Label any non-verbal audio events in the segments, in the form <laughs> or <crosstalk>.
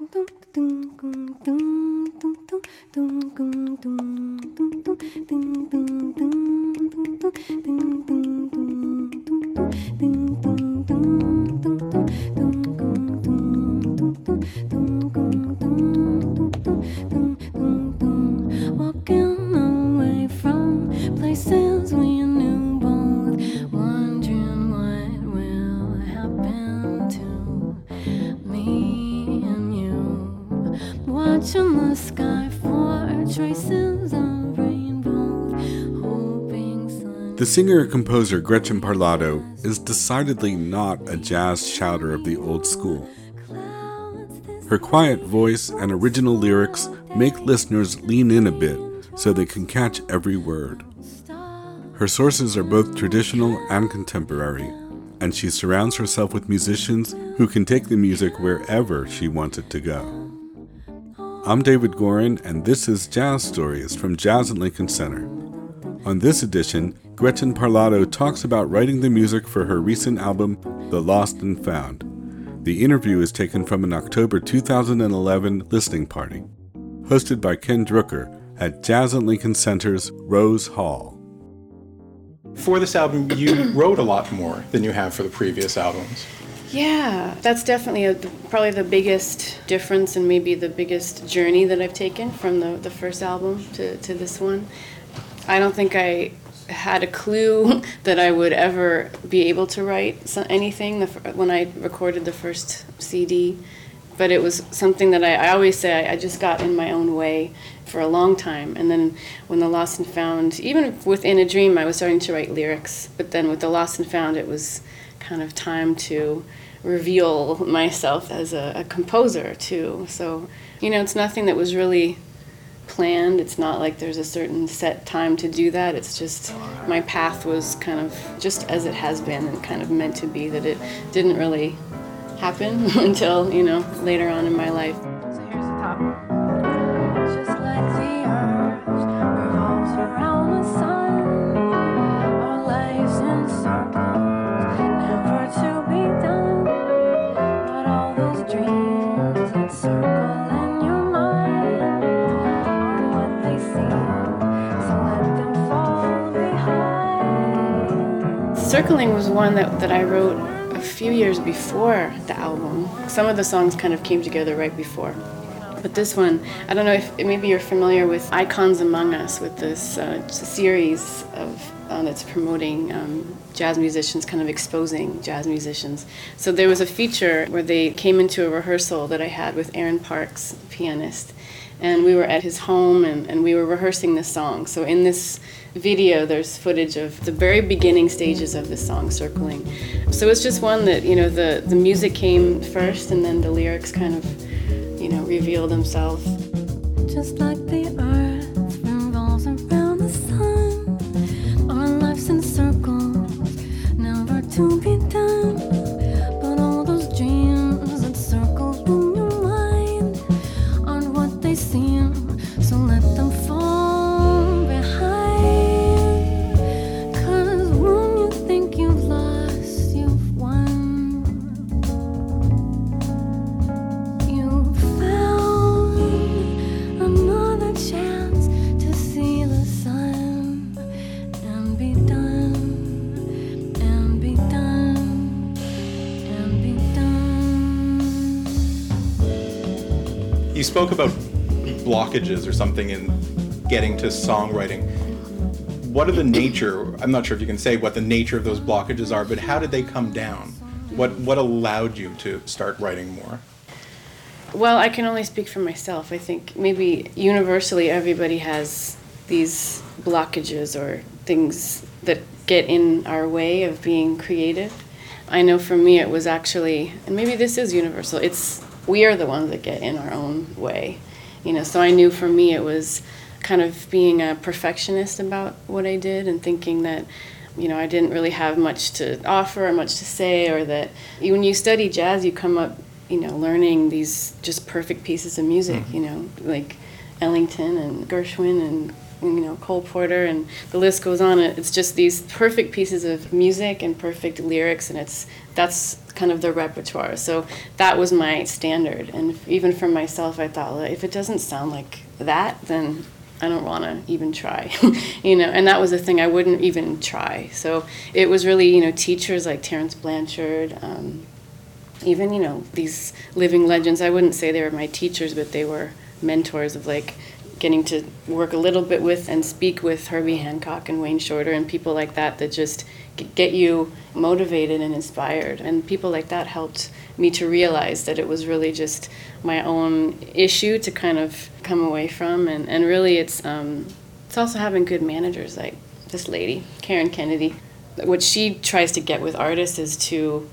Walking away from places we knew both, wondering what will happen to me and you. Watching the sky for traces of rainbows, hoping sun. The singer composer Gretchen Parlato is decidedly not a jazz shouter of the old school. Her quiet voice and original lyrics make listeners lean in a bit so they can catch every word. Her sources are both traditional and contemporary, and she surrounds herself with musicians who can take the music wherever she wants it to go. I'm David Gorin, and this is Jazz Stories from Jazz at Lincoln Center. On this edition, Gretchen Parlato talks about writing the music for her recent album, The Lost and Found. The interview is taken from an October 2011 listening party, hosted by Ken Drucker at Jazz at Lincoln Center's Rose Hall. For this album, you wrote a lot more than you have for the previous albums. Yeah, that's definitely a, probably the biggest difference and maybe the biggest journey that I've taken from the, the first album to, to this one. I don't think I had a clue <laughs> that I would ever be able to write anything when I recorded the first CD, but it was something that I, I always say I, I just got in my own way for a long time. And then when The Lost and Found, even within a dream, I was starting to write lyrics, but then with The Lost and Found, it was kind of time to reveal myself as a, a composer too. So, you know, it's nothing that was really planned. It's not like there's a certain set time to do that. It's just my path was kind of just as it has been and kind of meant to be that it didn't really happen <laughs> until, you know, later on in my life. Circling was one that, that I wrote a few years before the album. Some of the songs kind of came together right before. But this one, I don't know if maybe you're familiar with Icons Among Us, with this uh, series of uh, that's promoting um, jazz musicians, kind of exposing jazz musicians. So there was a feature where they came into a rehearsal that I had with Aaron Parks, pianist, and we were at his home and, and we were rehearsing this song. So in this video, there's footage of the very beginning stages of the song, Circling. So it's just one that, you know, the, the music came first and then the lyrics kind of, you know, reveal themselves. Just like the earth You spoke about blockages or something in getting to songwriting. What are the nature? I'm not sure if you can say what the nature of those blockages are, but how did they come down? What what allowed you to start writing more? Well, I can only speak for myself. I think maybe universally everybody has these blockages or things that get in our way of being creative. I know for me it was actually, and maybe this is universal, it's we are the ones that get in our own way. You know, so I knew for me it was kind of being a perfectionist about what I did and thinking that you know, I didn't really have much to offer or much to say, or that when you study jazz, you come up, you know, learning these just perfect pieces of music, mm-hmm. you know, like Ellington and Gershwin and you know, Cole Porter, and the list goes on. It's just these perfect pieces of music and perfect lyrics, and it's that's kind of the repertoire. So that was my standard, and even for myself, I thought well, if it doesn't sound like that, then I don't want to even try, <laughs> you know. And that was the thing; I wouldn't even try. So it was really, you know, teachers like Terence Blanchard, um, even you know these living legends. I wouldn't say they were my teachers, but they were mentors of like getting to work a little bit with and speak with Herbie Hancock and Wayne Shorter and people like that that just get you motivated and inspired. And people like that helped me to realize that it was really just my own issue to kind of come away from. And, and really, it's, um, it's also having good managers like this lady, Karen Kennedy. What she tries to get with artists is to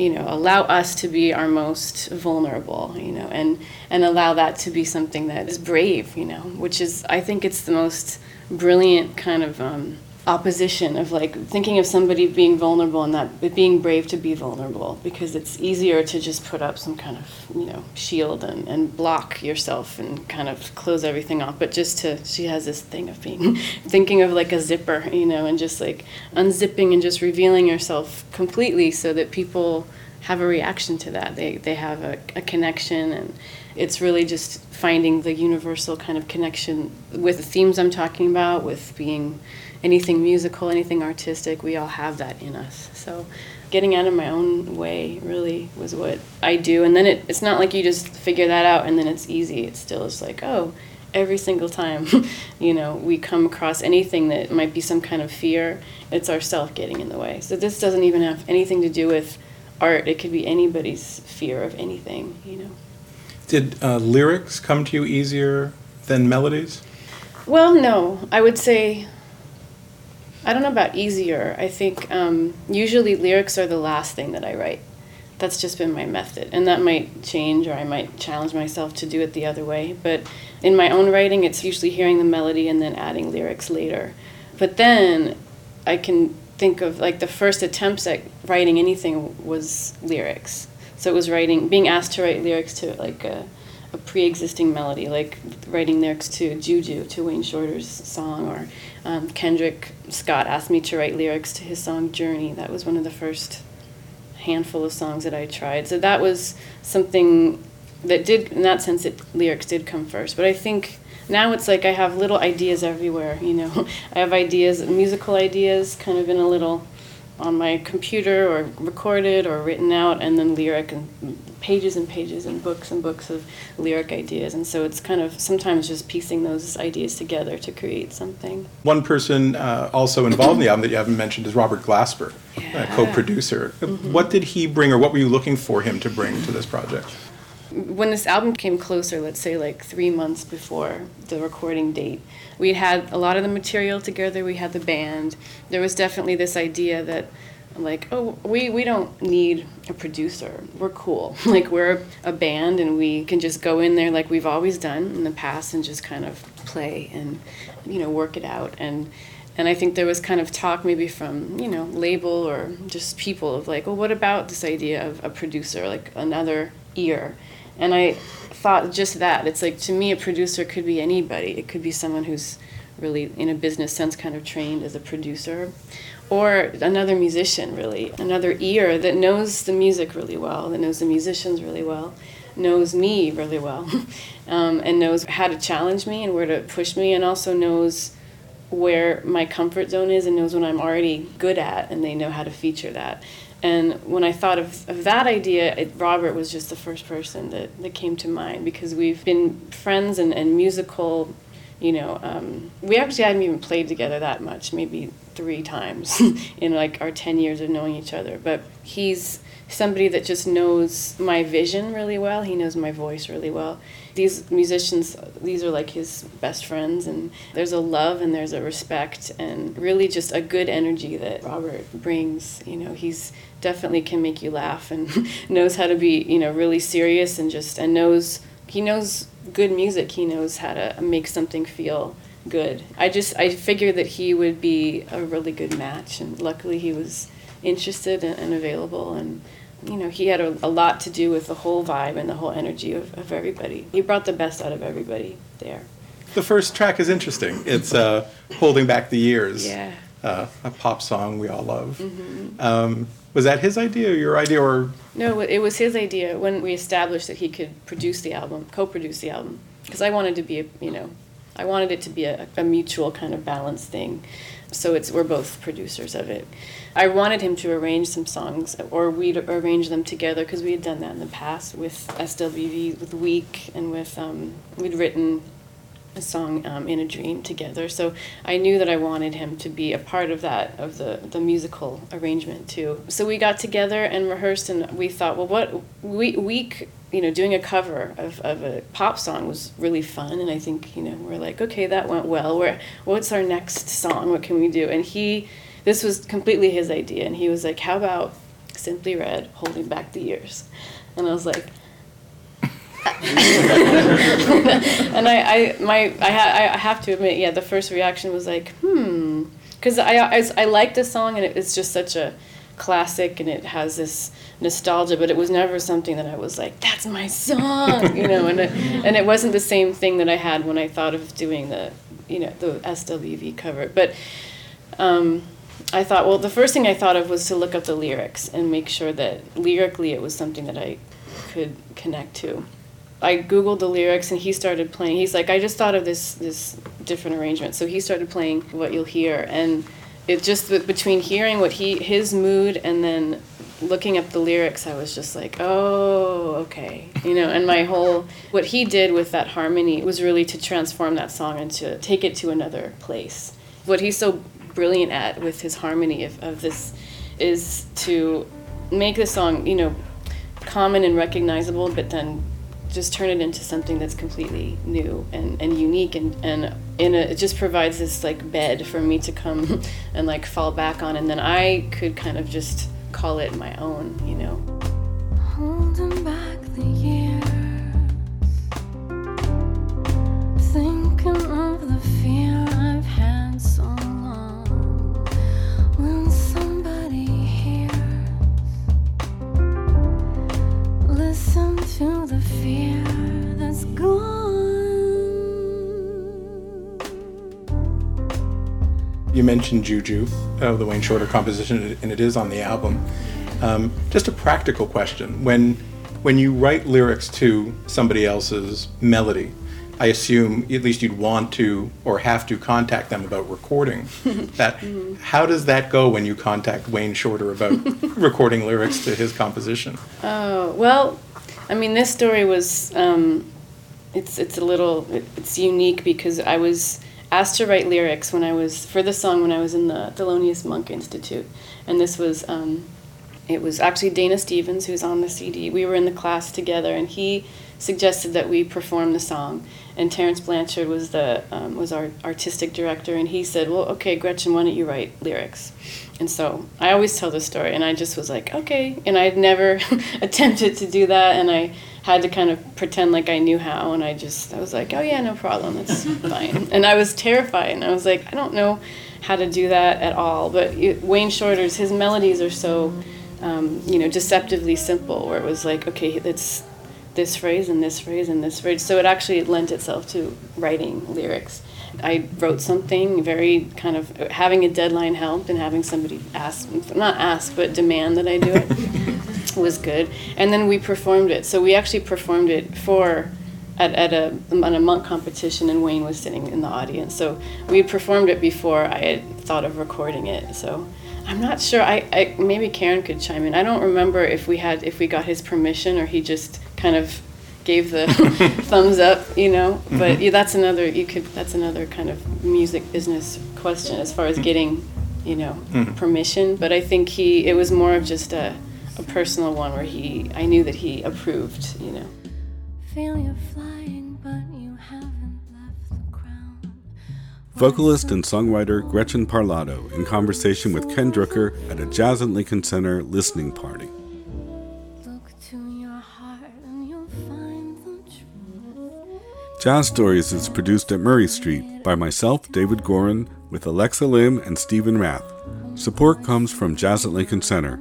you know allow us to be our most vulnerable you know and and allow that to be something that is brave you know which is i think it's the most brilliant kind of um, opposition of like thinking of somebody being vulnerable and that but being brave to be vulnerable because it's easier to just put up some kind of you know shield and, and block yourself and kind of close everything off. But just to she has this thing of being <laughs> thinking of like a zipper you know and just like unzipping and just revealing yourself completely so that people have a reaction to that. They, they have a, a connection and it's really just finding the universal kind of connection with the themes i'm talking about with being anything musical, anything artistic, we all have that in us. So getting out of my own way really was what I do. And then it, it's not like you just figure that out and then it's easy. It's still just like, oh, every single time, <laughs> you know, we come across anything that might be some kind of fear, it's ourself getting in the way. So this doesn't even have anything to do with art. It could be anybody's fear of anything, you know. Did uh, lyrics come to you easier than melodies? Well, no. I would say I don't know about easier. I think um, usually lyrics are the last thing that I write. That's just been my method. And that might change, or I might challenge myself to do it the other way. But in my own writing, it's usually hearing the melody and then adding lyrics later. But then I can think of like the first attempts at writing anything was lyrics. So it was writing, being asked to write lyrics to like a, a pre existing melody, like writing lyrics to Juju, to Wayne Shorter's song, or um, Kendrick Scott asked me to write lyrics to his song Journey. That was one of the first handful of songs that I tried. So that was something that did, in that sense, it, lyrics did come first. But I think now it's like I have little ideas everywhere, you know. <laughs> I have ideas, musical ideas, kind of in a little on my computer or recorded or written out, and then lyric and pages and pages and books and books of lyric ideas. And so it's kind of sometimes just piecing those ideas together to create something. One person uh, also involved in the album that you haven't mentioned is Robert Glasper, yeah. co producer. Mm-hmm. What did he bring, or what were you looking for him to bring to this project? When this album came closer, let's say like three months before the recording date, we had a lot of the material together, we had the band. There was definitely this idea that like oh we we don't need a producer. We're cool. <laughs> Like we're a band and we can just go in there like we've always done in the past and just kind of play and you know work it out. And and I think there was kind of talk maybe from you know label or just people of like well what about this idea of a producer like another ear? And I thought just that. It's like to me a producer could be anybody. It could be someone who's really in a business sense kind of trained as a producer or another musician really. Another ear that knows the music really well that knows the musicians really well knows me really well <laughs> um, and knows how to challenge me and where to push me and also knows where my comfort zone is and knows what i'm already good at and they know how to feature that. And when i thought of, of that idea it, robert was just the first person that, that came to mind because we've been friends and, and musical you know, um, we actually hadn't even played together that much, maybe three times <laughs> in like our 10 years of knowing each other. But he's somebody that just knows my vision really well. He knows my voice really well. These musicians, these are like his best friends, and there's a love and there's a respect and really just a good energy that Robert brings. You know, he's definitely can make you laugh and <laughs> knows how to be, you know, really serious and just, and knows, he knows good music, he knows how to make something feel good. I just I figured that he would be a really good match, and luckily he was interested and, and available, and you know he had a, a, lot to do with the whole vibe and the whole energy of, of everybody. He brought the best out of everybody there. The first track is interesting. It's uh, "Holding Back the Years," Yeah. uh, a pop song we all love. Um, was that his idea, or your idea, or No, it was his idea when we established that he could produce the album, co-produce the album, because I wanted to be, a, you know, I wanted it to be a, a mutual kind of balance thing. So it's we're both producers of it. I wanted him to arrange some songs, or we'd arrange them together because we had done that in the past with SWV, with Weak, and with um, we'd written a song um, in a dream together so i knew that i wanted him to be a part of that of the, the musical arrangement too so we got together and rehearsed and we thought well what we week you know doing a cover of, of a pop song was really fun and i think you know we're like okay that went well. Where what's our next song? What can we do? And he this was completely his idea and he was like how about simply red holding back the years? And i was like <laughs> and I, I my I, ha, I have to admit, yeah, the first reaction was like, hmm, because I, I I liked the song and it, it's just such a classic and it has this nostalgia, but it was never something that I was like, that's my song, you know, and it, <laughs> and it wasn't the same thing that I had when I thought of doing the you know the SWV cover, but. Um, I thought, well, the first thing I thought of was to look up the lyrics and make sure that lyrically it was something that I could connect to. I googled the lyrics and he started playing. He's like, I just thought of this this different arrangement. So he started playing what you'll hear, and it just between hearing what he his mood and then looking up the lyrics, I was just like, oh, okay, you know. And my whole what he did with that harmony was really to transform that song and to take it to another place. What he's so brilliant at with his harmony of, of this is to make the song, you know, common and recognizable, but then just turn it into something that's completely new and, and unique and, and in a, it just provides this like bed for me to come <laughs> and like fall back on and then I could kind of just call it my own, you know. You mentioned Juju, oh, the Wayne Shorter composition, and it is on the album. Um, just a practical question: when when you write lyrics to somebody else's melody, I assume at least you'd want to or have to contact them about recording <laughs> that. How does that go when you contact Wayne Shorter about <laughs> recording lyrics to his composition? Oh well, I mean, this story was um, it's it's a little it's unique because I was asked to write lyrics when I was for the song when I was in the Thelonious Monk Institute, and this was um, it was actually Dayna Stephens who's on the CD. We were in the class together, and he suggested that we perform the song. And Terence Blanchard was the um, was our artistic director, and he said, "Well, okay, Gretchen, why don't you write lyrics?" And so I always tell this story, and I just was like, "Okay," and I had never <laughs> attempted to do that, and I had to kind of pretend like I knew how, and I just I was like, "Oh yeah, no problem, that's <laughs> fine." And I was terrified, and I was like, "I don't know how to do that at all." But it, Wayne Shorter's his melodies are so um, you know, deceptively simple, where it was like, okay, it's this phrase and this phrase and this phrase. So it actually lent itself to writing lyrics. I wrote something very kind of having a deadline helped and having somebody ask, not ask, but demand that I do it <laughs> was good. And then we performed it. So we actually performed it for at, at a on a monk competition and Wayne was sitting in the audience. So we performed it before I had thought of recording it. So I'm not sure. I, I maybe Karen could chime in. I don't remember if we had if we got his permission or he just kind of gave the <laughs> thumbs up, you know. Mm-hmm. But yeah, that's another you could that's another kind of music business question as far as mm-hmm. getting, you know, mm-hmm. permission. But I think he it was more of just a a personal one where he I knew that he approved, you know. Feel you flying, but you haven't left the ground. Vocalist and songwriter Gretchen Parlato in conversation with Ken Drucker at a Jazz at Lincoln Center listening party. Look to your heart and you'll find the truth. Jazz Stories is produced at Murray Street by myself, David Gorin, with Alexa Lim and Stephen Rath. Support comes from Jazz at Lincoln Center.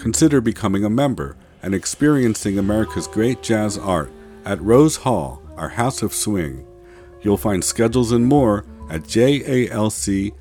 Consider becoming a member and experiencing America's great jazz art at Rose Hall, our house of swing. You'll find schedules and more at jalc.org.